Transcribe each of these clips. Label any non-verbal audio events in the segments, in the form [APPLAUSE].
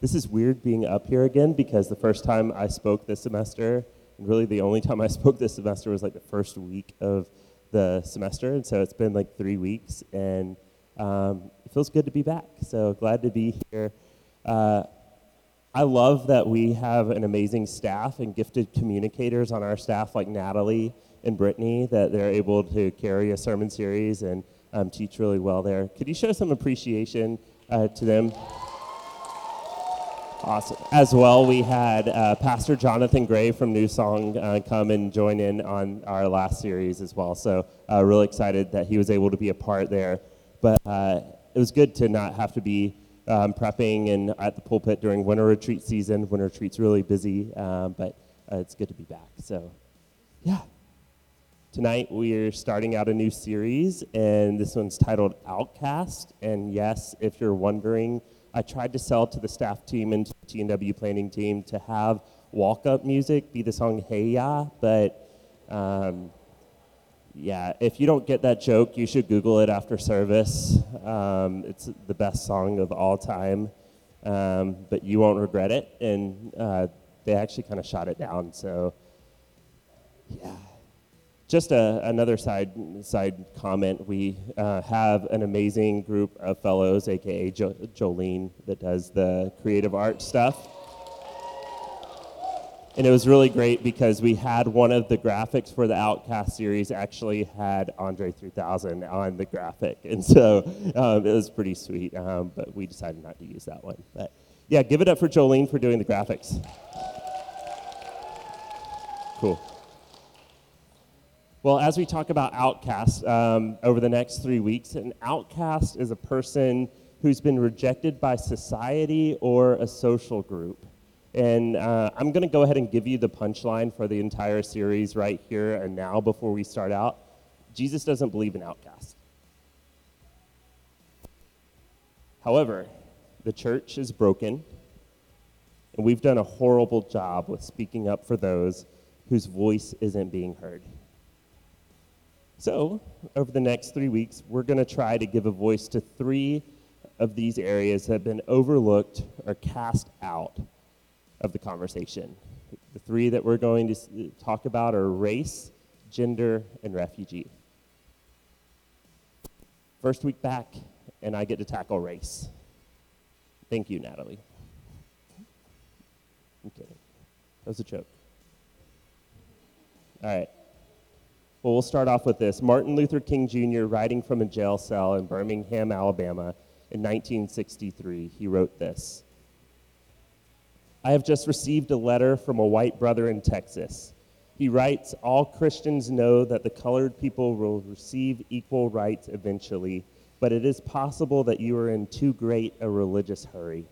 this is weird being up here again because the first time I spoke this semester, and really the only time I [LAUGHS] spoke this semester was like the first week of the semester. And so it's been like three weeks, and um, it feels good to be back. So glad to be here. Uh, I love that we have an amazing staff and gifted communicators on our staff, like Natalie and Brittany, that they're able to carry a sermon series and um, teach really well there. Could you show some appreciation uh, to them? Awesome. As well, we had uh, Pastor Jonathan Gray from New Song uh, come and join in on our last series as well. So, uh, really excited that he was able to be a part there. But uh, it was good to not have to be um, prepping and at the pulpit during winter retreat season. Winter retreat's really busy, um, but uh, it's good to be back. So, yeah. Tonight we're starting out a new series, and this one's titled Outcast. And yes, if you're wondering, I tried to sell to the staff team and TNW planning team to have walk-up music be the song Hey Ya, but um, yeah, if you don't get that joke, you should Google it after service. Um, it's the best song of all time, um, but you won't regret it. And uh, they actually kind of shot it down, so yeah just a, another side side comment. We uh, have an amazing group of fellows, aka jo- Jolene, that does the creative art stuff. And it was really great because we had one of the graphics for the Outcast series actually had Andre 3000 on the graphic, [LAUGHS] and so um, it was pretty sweet. Um, but we decided not to use that one. But yeah, give it up for Jolene for doing the graphics. Cool. Well, as we talk about outcasts um, over the next three weeks, an outcast is a person who's been rejected by society or a social group. And uh, I'm going to go ahead and give you the punchline for the entire series right here and now before we start out. Jesus doesn't believe in outcasts. However, the church is broken, and we've done a horrible job with speaking up for those whose voice isn't being heard. So, over the next three weeks, we're going to try to give a voice to three of these areas that have been overlooked or cast out of the conversation. The three that we're going to talk about are race, gender, and refugee. First week back, and I get to tackle race. Thank you, Natalie. I'm kidding. That was a joke. All right. Well, we'll start off with this. Martin Luther King Jr., writing from a jail cell in Birmingham, Alabama in 1963, he wrote this I have just received a letter from a white brother in Texas. He writes All Christians know that the colored people will receive equal rights eventually, but it is possible that you are in too great a religious hurry.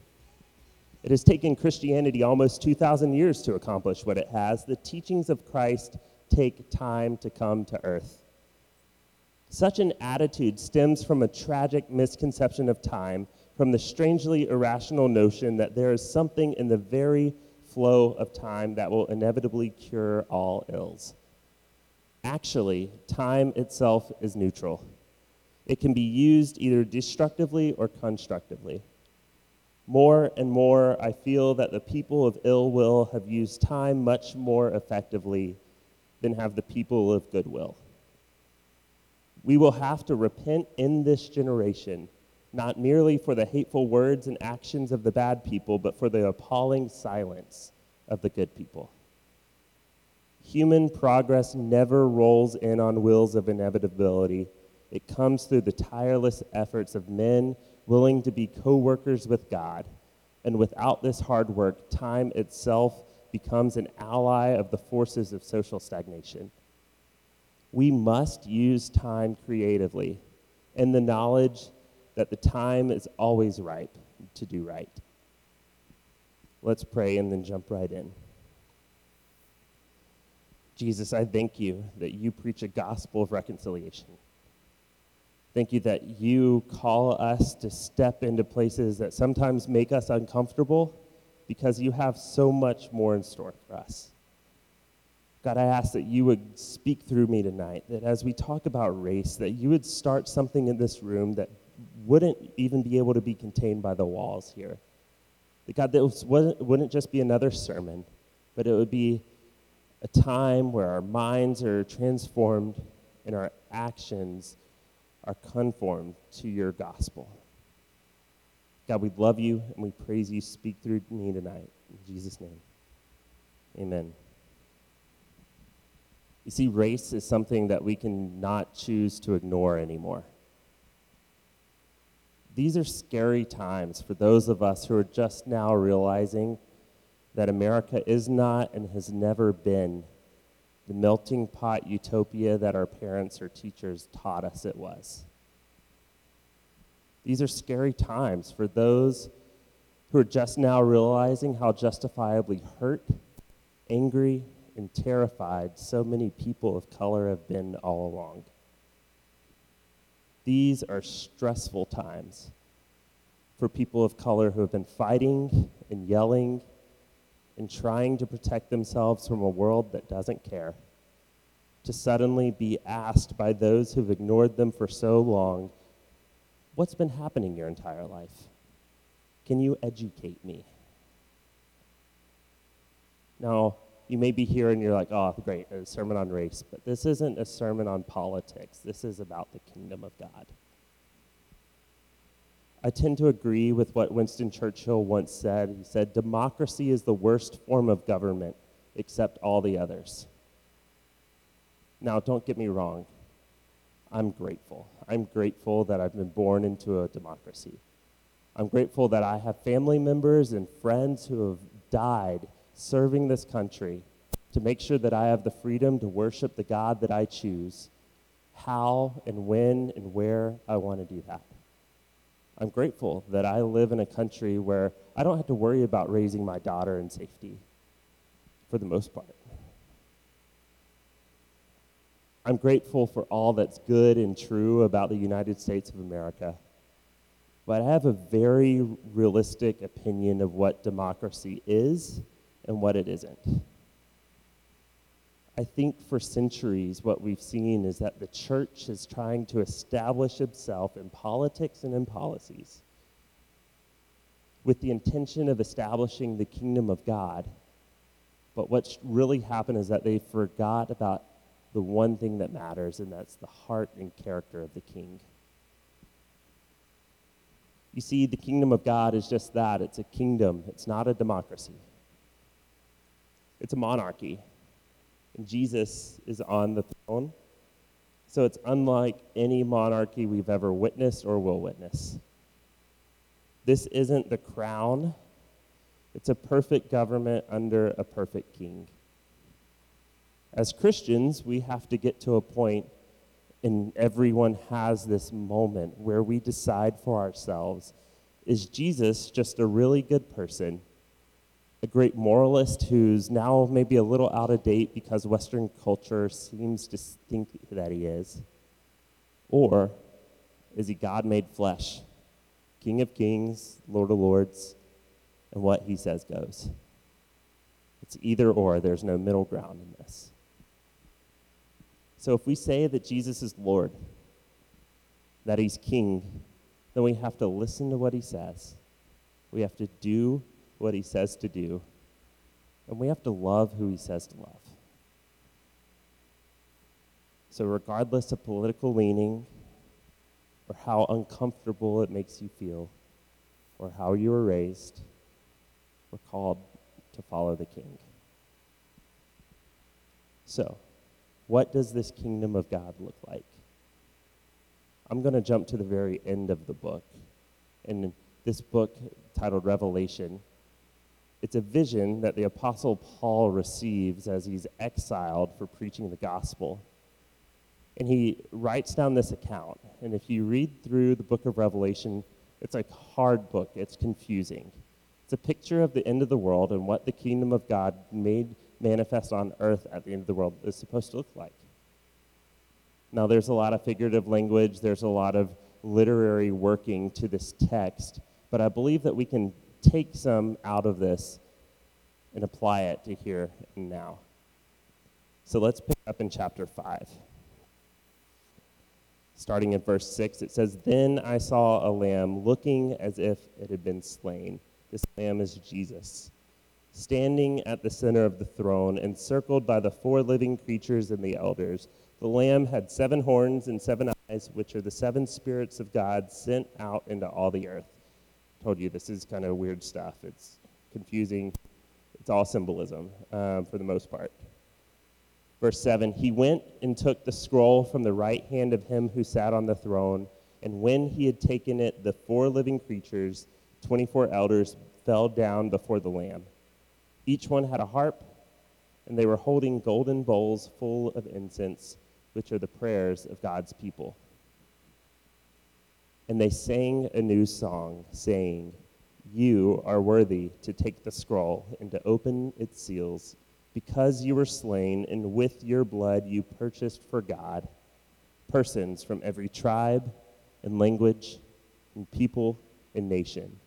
It has taken Christianity almost 2,000 years to accomplish what it has. The teachings of Christ take time to come to earth. Such an attitude stems from a tragic misconception of time, from the strangely irrational notion that there is something in the very flow of time that will inevitably cure all ills. Actually, time itself is neutral. It can be used either destructively or constructively. More and more, I feel that the people of ill will have used time much more effectively than have the people of goodwill. We will have to repent in this generation, not merely for the hateful words and actions of the bad people, but for the appalling silence of the good people. Human progress never rolls in on wheels of inevitability. It comes through the tireless efforts of men willing to be co workers with God. And without this hard work, time itself becomes an ally of the forces of social stagnation. We must use time creatively and the knowledge that the time is always ripe to do right. Let's pray and then jump right in. Jesus, I thank you that you preach a gospel of reconciliation. Thank you that you call us to step into places that sometimes make us uncomfortable because you have so much more in store for us. God, I ask that you would speak through me tonight, that as we talk about race, that you would start something in this room that wouldn't even be able to be contained by the walls here. That God, this wouldn't just be another sermon, but it would be a time where our minds are transformed and our actions are conformed to your gospel. God, we love you and we praise you. Speak through me tonight. In Jesus' name, amen. You see, race is something that we can not choose to ignore anymore. These are scary times for those of us who are just now realizing that America is not and has never been the melting pot utopia that our parents or teachers taught us it was. These are scary times for those who are just now realizing how justifiably hurt, angry, and terrified so many people of color have been all along. These are stressful times for people of color who have been fighting and yelling and trying to protect themselves from a world that doesn't care. To suddenly be asked by those who've ignored them for so long, What's been happening your entire life? Can you educate me? Now, you may be here and you're like, oh, great, a sermon on race, but this isn't a sermon on politics. This is about the kingdom of God. I tend to agree with what Winston Churchill once said. He said, Democracy is the worst form of government except all the others. Now, don't get me wrong. I'm grateful. I'm grateful that I've been born into a democracy. I'm grateful that I have family members and friends who have died serving this country to make sure that I have the freedom to worship the God that I choose, how and when and where I want to do that. I'm grateful that I live in a country where I don't have to worry about raising my daughter in safety for the most part. I'm grateful for all that's good and true about the United States of America. But I have a very realistic opinion of what democracy is and what it isn't. I think for centuries, what we've seen is that the church is trying to establish itself in politics and in policies with the intention of establishing the kingdom of God. But what's really happened is that they forgot about the one thing that matters, and that's the heart and character of the king. You see, the kingdom of God is just that it's a kingdom, it's not a democracy. It's a monarchy. And Jesus is on the throne. So it's unlike any monarchy we've ever witnessed or will witness. This isn't the crown, it's a perfect government under a perfect king. As Christians, we have to get to a point, and everyone has this moment where we decide for ourselves is Jesus just a really good person a great moralist who's now maybe a little out of date because Western culture seems to think that he is? Or is he God made flesh, King of kings, Lord of lords, and what he says goes? It's either or, there's no middle ground in this. So if we say that Jesus is Lord, that he's King, then we have to listen to what he says. We have to do what he says to do, and we have to love who he says to love. So, regardless of political leaning, or how uncomfortable it makes you feel, or how you were raised, we're called to follow the King. So, what does this kingdom of God look like? I'm going to jump to the very end of the book. And this book, titled Revelation, it's a vision that the Apostle Paul receives as he's exiled for preaching the gospel. And he writes down this account. And if you read through the book of Revelation, it's a hard book, it's confusing. It's a picture of the end of the world and what the kingdom of God made manifest on earth at the end of the world is supposed to look like. Now, there's a lot of figurative language, there's a lot of literary working to this text, but I believe that we can take some out of this and apply it to here and now. So let's pick up in chapter 5. Starting in verse 6, it says, Then I saw a lamb looking as if it had been slain, This lamb is Jesus. Standing at the center of the throne, encircled by the four living creatures and the elders, the lamb had seven horns and seven eyes, which are the seven spirits of God sent out into all the earth. I told you this is kind of weird stuff. It's confusing. It's all symbolism um, for the most part. Verse 7 He went and took the scroll from the right hand of him who sat on the throne, and when he had taken it, the four living creatures, 24 elders, fell down before the Lamb. Each one had a harp, and they were holding golden bowls full of incense, which are the prayers of God's people. And they sang a new song, saying, You are worthy to take the scroll and to open its seals because you were slain, and with your blood you purchased for God persons from every tribe and language and people and nation.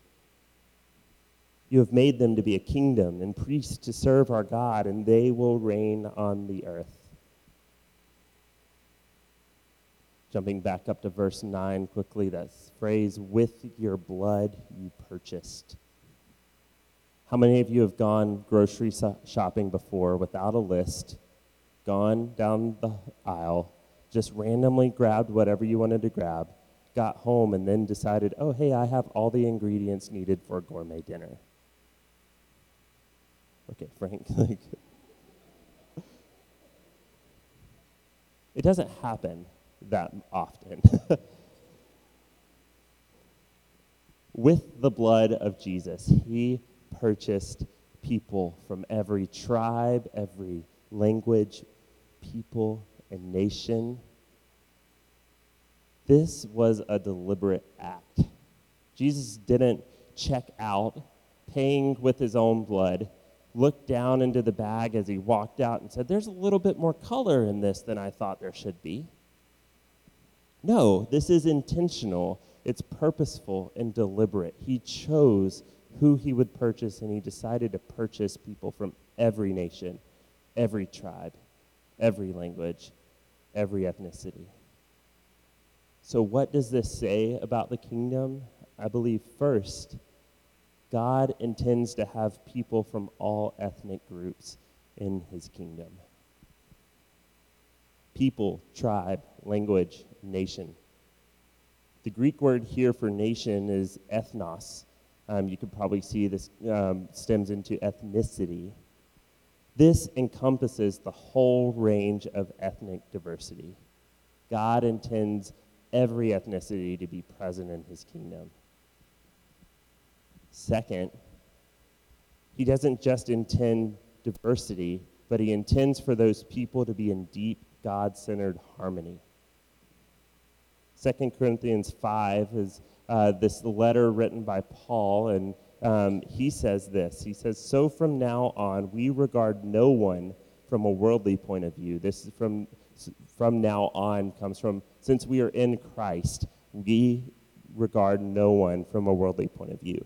You have made them to be a kingdom and priests to serve our God, and they will reign on the earth. Jumping back up to verse 9 quickly, that phrase, with your blood you purchased. How many of you have gone grocery shopping before without a list, gone down the aisle, just randomly grabbed whatever you wanted to grab, got home, and then decided, oh, hey, I have all the ingredients needed for a gourmet dinner? Okay, Frank. [LAUGHS] it doesn't happen that often. [LAUGHS] With the blood of Jesus, he purchased people from every tribe, every language, people, and nation. This was a deliberate act. Jesus didn't check out, paying with his own blood, looked down into the bag as he walked out and said, There's a little bit more color in this than I thought there should be. No, this is intentional, it's purposeful and deliberate. He chose who he would purchase, and he decided to purchase people from every nation, every tribe, every language, every ethnicity. So, what does this say about the kingdom? I believe first, God intends to have people from all ethnic groups in his kingdom. People, tribe, language, nation. The Greek word here for nation is ethnos, um, you could probably see this um, stems into ethnicity. This encompasses the whole range of ethnic diversity. God intends every ethnicity to be present in his kingdom. Second, he doesn't just intend diversity, but he intends for those people to be in deep God centered harmony. 2 Corinthians 5 is uh, this letter written by Paul, and um, he says this. He says, So from now on, we regard no one from a worldly point of view. This is from, from now on comes from, since we are in Christ, we regard no one from a worldly point of view.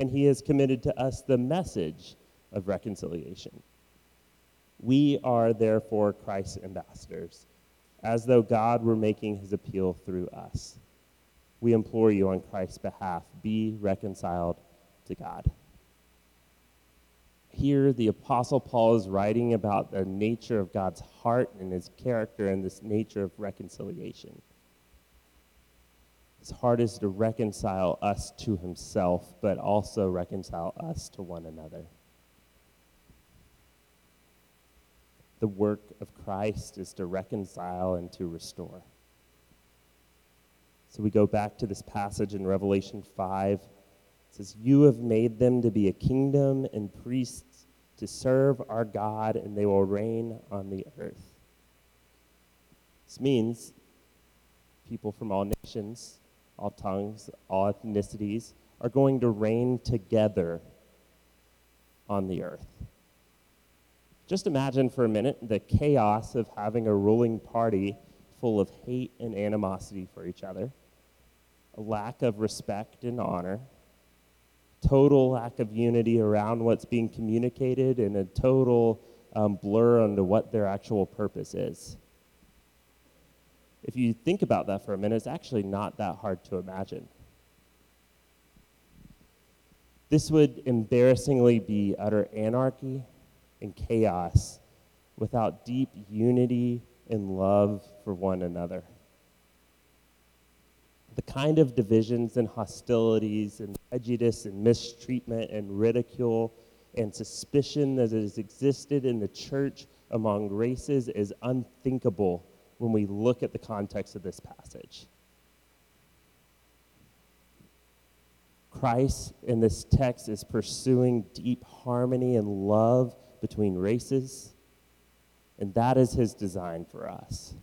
and he has committed to us the message of reconciliation. We are therefore Christ's ambassadors, as though God were making his appeal through us we implore you on Christ's behalf be reconciled to God. Here, the Apostle Paul is writing about the nature of God's heart and his character and this nature of reconciliation. His heart is to reconcile us to himself, but also reconcile us to one another. The work of Christ is to reconcile and to restore. So we go back to this passage in Revelation 5. It says, You have made them to be a kingdom and priests to serve our God, and they will reign on the earth. This means people from all nations, all tongues, all ethnicities are going to reign together on the earth. Just imagine for a minute the chaos of having a ruling party full of hate and animosity for each other, a lack of respect and honor, total lack of unity around what's being communicated, and a total um, blur onto what their actual purpose is. If you think about that for a minute, it's actually not that hard to imagine. This would embarrassingly be utter anarchy and chaos without deep unity and love for one another. The kind of divisions and hostilities and prejudice and mistreatment and ridicule and suspicion that has existed in the church among races is unthinkable when we look at the context of this passage. Christ in this text is pursuing deep harmony and love between races, and that is his design for us.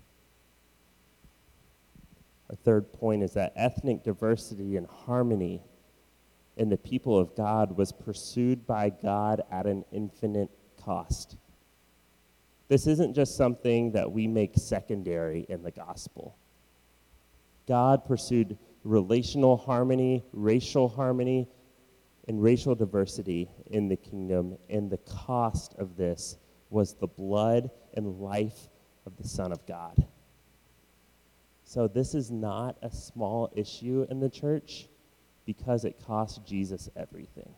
Our third point is that ethnic diversity and harmony in the people of God was pursued by God at an infinite cost. This isn't just something that we make secondary in the gospel. God pursued relational harmony, racial harmony, and racial diversity in the kingdom, and the cost of this was the blood and life of the Son of God. So, this is not a small issue in the church because it cost Jesus everything.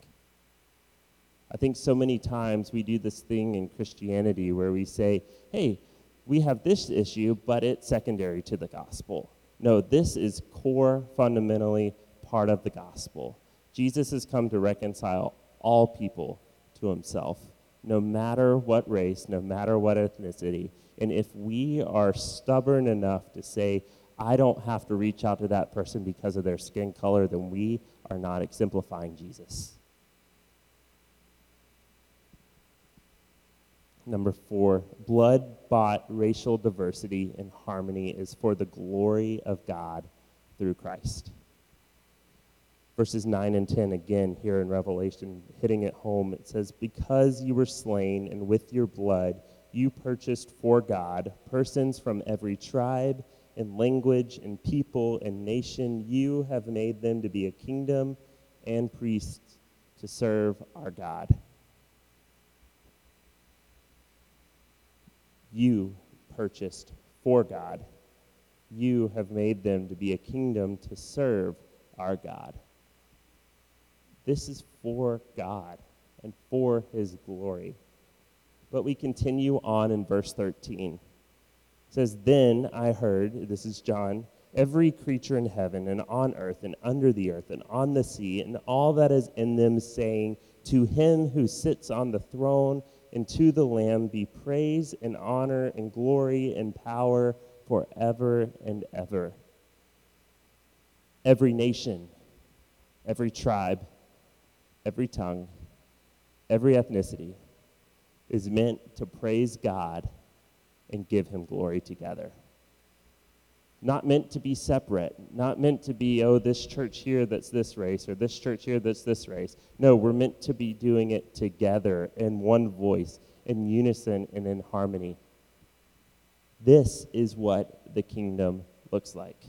I think so many times we do this thing in Christianity where we say, hey, we have this issue, but it's secondary to the gospel. No, this is core, fundamentally part of the gospel. Jesus has come to reconcile all people to himself, no matter what race, no matter what ethnicity. And if we are stubborn enough to say, I don't have to reach out to that person because of their skin color, then we are not exemplifying Jesus. Number four, blood bought racial diversity and harmony is for the glory of God through Christ verses 9 and 10 again here in Revelation, hitting it home. It says, Because you were slain, and with your blood you purchased for God persons from every tribe and language and people and nation, you have made them to be a kingdom and priests to serve our God. You purchased for God. You have made them to be a kingdom to serve our God. This is for God and for his glory. But we continue on in verse 13. It says, Then I heard, this is John, every creature in heaven and on earth and under the earth and on the sea and all that is in them saying, To him who sits on the throne and to the Lamb be praise and honor and glory and power forever and ever. Every nation, every tribe, every tongue, every ethnicity is meant to praise God and give him glory together. Not meant to be separate, not meant to be, oh, this church here that's this race, or this church here that's this race. No, we're meant to be doing it together in one voice, in unison and in harmony. This is what the kingdom looks like.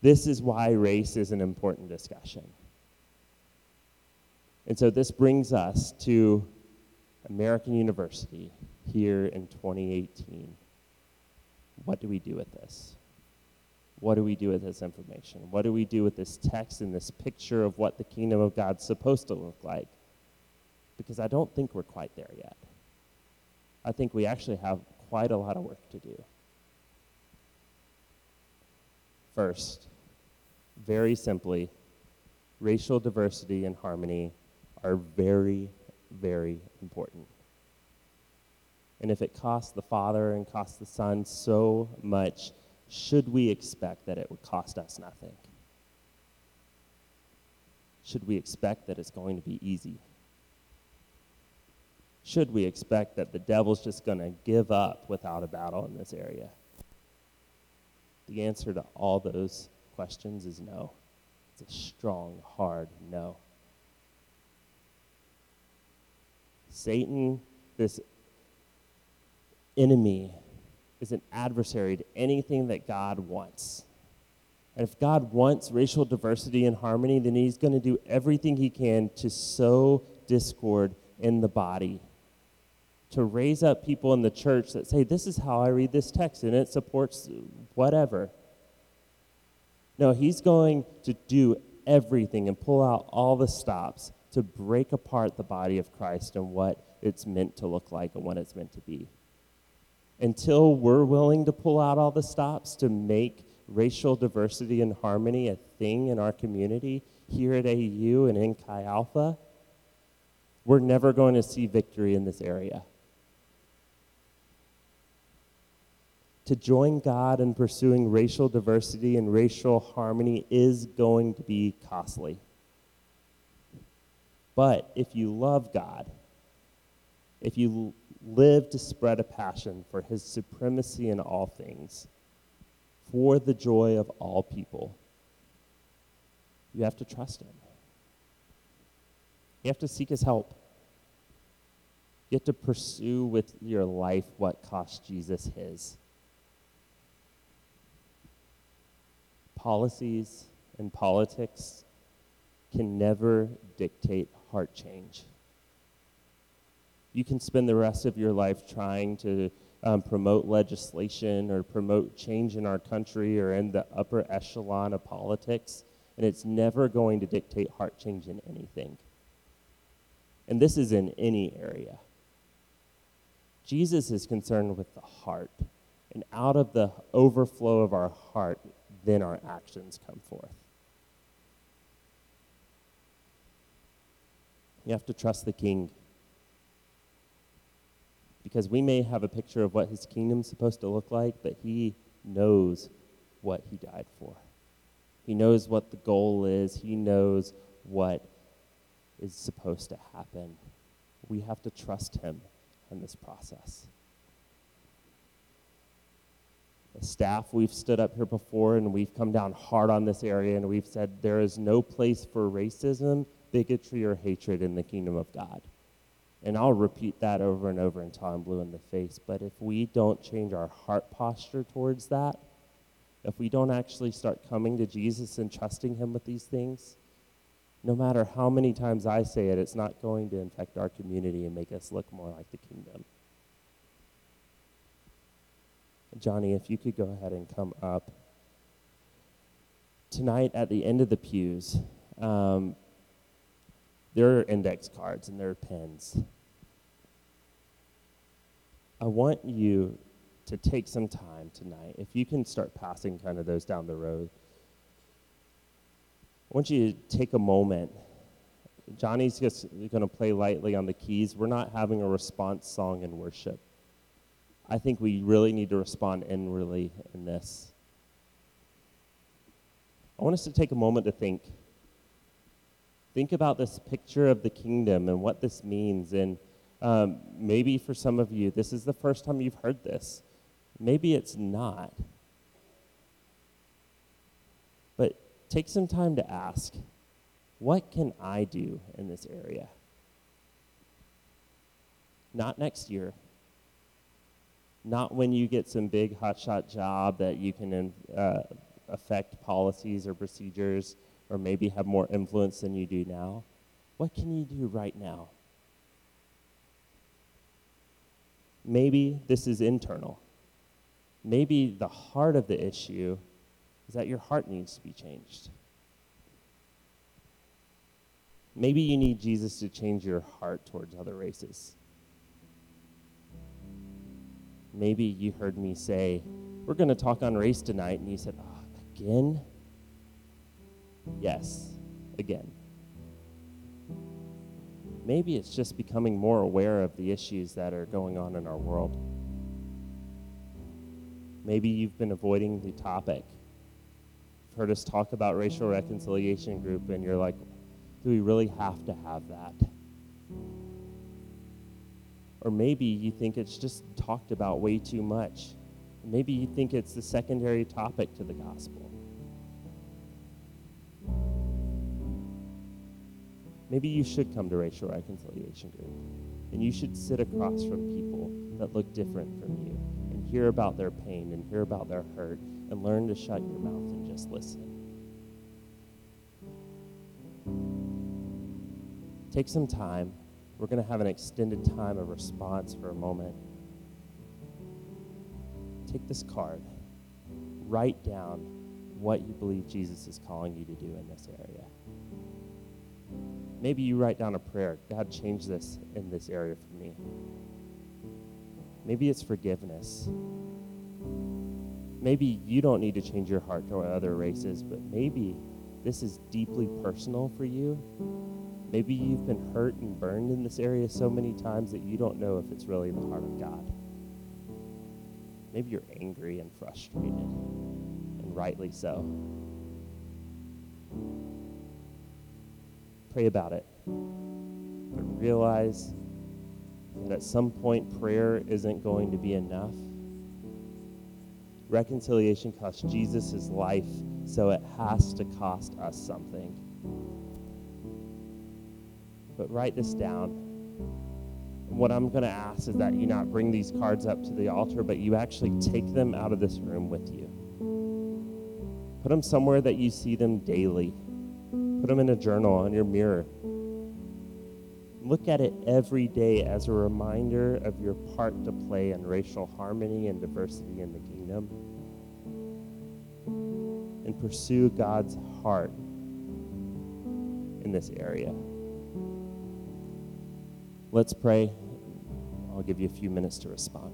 This is why race is an important discussion. And so this brings us to American University here in 2018. What do we do with this? What do we do with this information? What do we do with this text and this picture of what the kingdom of God's supposed to look like? Because I don't think we're quite there yet. I think we actually have quite a lot of work to do. First, very simply, racial diversity and harmony are very, very important. And if it costs the Father and costs the Son so much, should we expect that it would cost us nothing? Should we expect that it's going to be easy? Should we expect that the devil's just going to give up without a battle in this area? The answer to all those questions is no. It's a strong, hard no. Satan, this enemy, is an adversary to anything that God wants. And if God wants racial diversity and harmony, then he's going to do everything he can to sow discord in the body. To raise up people in the church that say, This is how I read this text, and it supports whatever. No, he's going to do everything and pull out all the stops to break apart the body of Christ and what it's meant to look like and what it's meant to be. Until we're willing to pull out all the stops to make racial diversity and harmony a thing in our community here at AU and in Chi Alpha, we're never going to see victory in this area. To join God in pursuing racial diversity and racial harmony is going to be costly. But if you love God, if you live to spread a passion for his supremacy in all things, for the joy of all people, you have to trust him. You have to seek his help. You have to pursue with your life what cost Jesus his. Policies and politics can never dictate heart change. You can spend the rest of your life trying to um, promote legislation or promote change in our country or in the upper echelon of politics, and it's never going to dictate heart change in anything. And this is in any area. Jesus is concerned with the heart, and out of the overflow of our heart, then our actions come forth. You have to trust the king because we may have a picture of what his kingdom's supposed to look like, but he knows what he died for. He knows what the goal is, he knows what is supposed to happen. We have to trust him in this process. The staff, we've stood up here before and we've come down hard on this area and we've said there is no place for racism, bigotry, or hatred in the kingdom of God. And I'll repeat that over and over until I'm blue in the face. But if we don't change our heart posture towards that, if we don't actually start coming to Jesus and trusting Him with these things, no matter how many times I say it, it's not going to infect our community and make us look more like the kingdom. Johnny, if you could go ahead and come up. Tonight, at the end of the pews, um, there are index cards and there are pens. I want you to take some time tonight. If you can start passing kind of those down the road, I want you to take a moment. Johnny's just going to play lightly on the keys. We're not having a response song in worship. I think we really need to respond inwardly in this. I want us to take a moment to think. Think about this picture of the kingdom and what this means and um, maybe for some of you, this is the first time you've heard this. Maybe it's not. But take some time to ask what can I do in this area? Not next year. Not when you get some big hotshot job that you can uh, affect policies or procedures or maybe have more influence than you do now. What can you do right now? Maybe this is internal. Maybe the heart of the issue is that your heart needs to be changed. Maybe you need Jesus to change your heart towards other races. Maybe you heard me say, We're going to talk on race tonight, and you said, oh, Again? Yes, again. Maybe it's just becoming more aware of the issues that are going on in our world. Maybe you've been avoiding the topic. You've heard us talk about racial reconciliation group, and you're like, do we really have to have that? Or maybe you think it's just talked about way too much. Maybe you think it's the secondary topic to the gospel. Maybe you should come to racial reconciliation group. And you should sit across from people that look different from you and hear about their pain and hear about their hurt and learn to shut your mouth and just listen. Take some time. We're going to have an extended time of response for a moment. Take this card. Write down what you believe Jesus is calling you to do in this area. Maybe you write down a prayer God, change this in this area for me. Maybe it's forgiveness. Maybe you don't need to change your heart toward other races, but maybe this is deeply personal for you. Maybe you've been hurt and burned in this area so many times that you don't know if it's really the heart of God. Maybe you're angry and frustrated, and rightly so. Pray about it. But realize that at some point prayer isn't going to be enough. Reconciliation cost Jesus his life, so it has to cost us something. But write this down. What I'm going to ask is that you not bring these cards up to the altar, but you actually take them out of this room with you. Put them somewhere that you see them daily. Put them in a journal on your mirror. Look at it every day as a reminder of your part to play in racial harmony and diversity in the kingdom. And pursue God's heart in this area. Let's pray. I'll give you a few minutes to respond.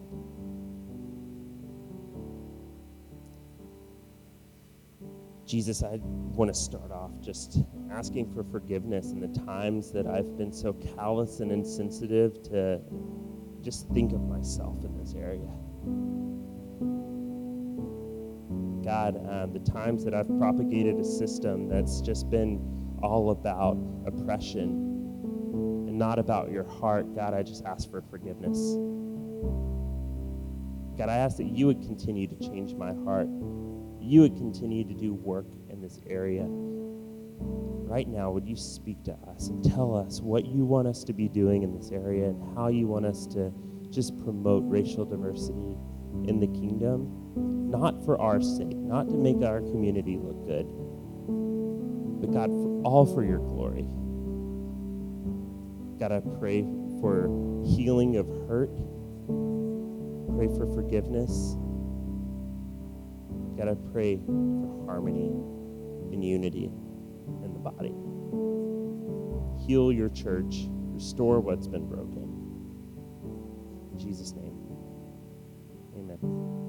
Jesus, I want to start off just asking for forgiveness in the times that I've been so callous and insensitive to just think of myself in this area. God, um, the times that I've propagated a system that's just been all about oppression and not about your heart, God, I just ask for forgiveness. God, I ask that you would continue to change my heart you would continue to do work in this area. Right now, would you speak to us and tell us what you want us to be doing in this area and how you want us to just promote racial diversity in the kingdom? Not for our sake, not to make our community look good, but God, for, all for your glory. God, I pray for healing of hurt, pray for forgiveness God, I pray for harmony and unity in the body. Heal your church, restore what's been broken. In Jesus' name, amen.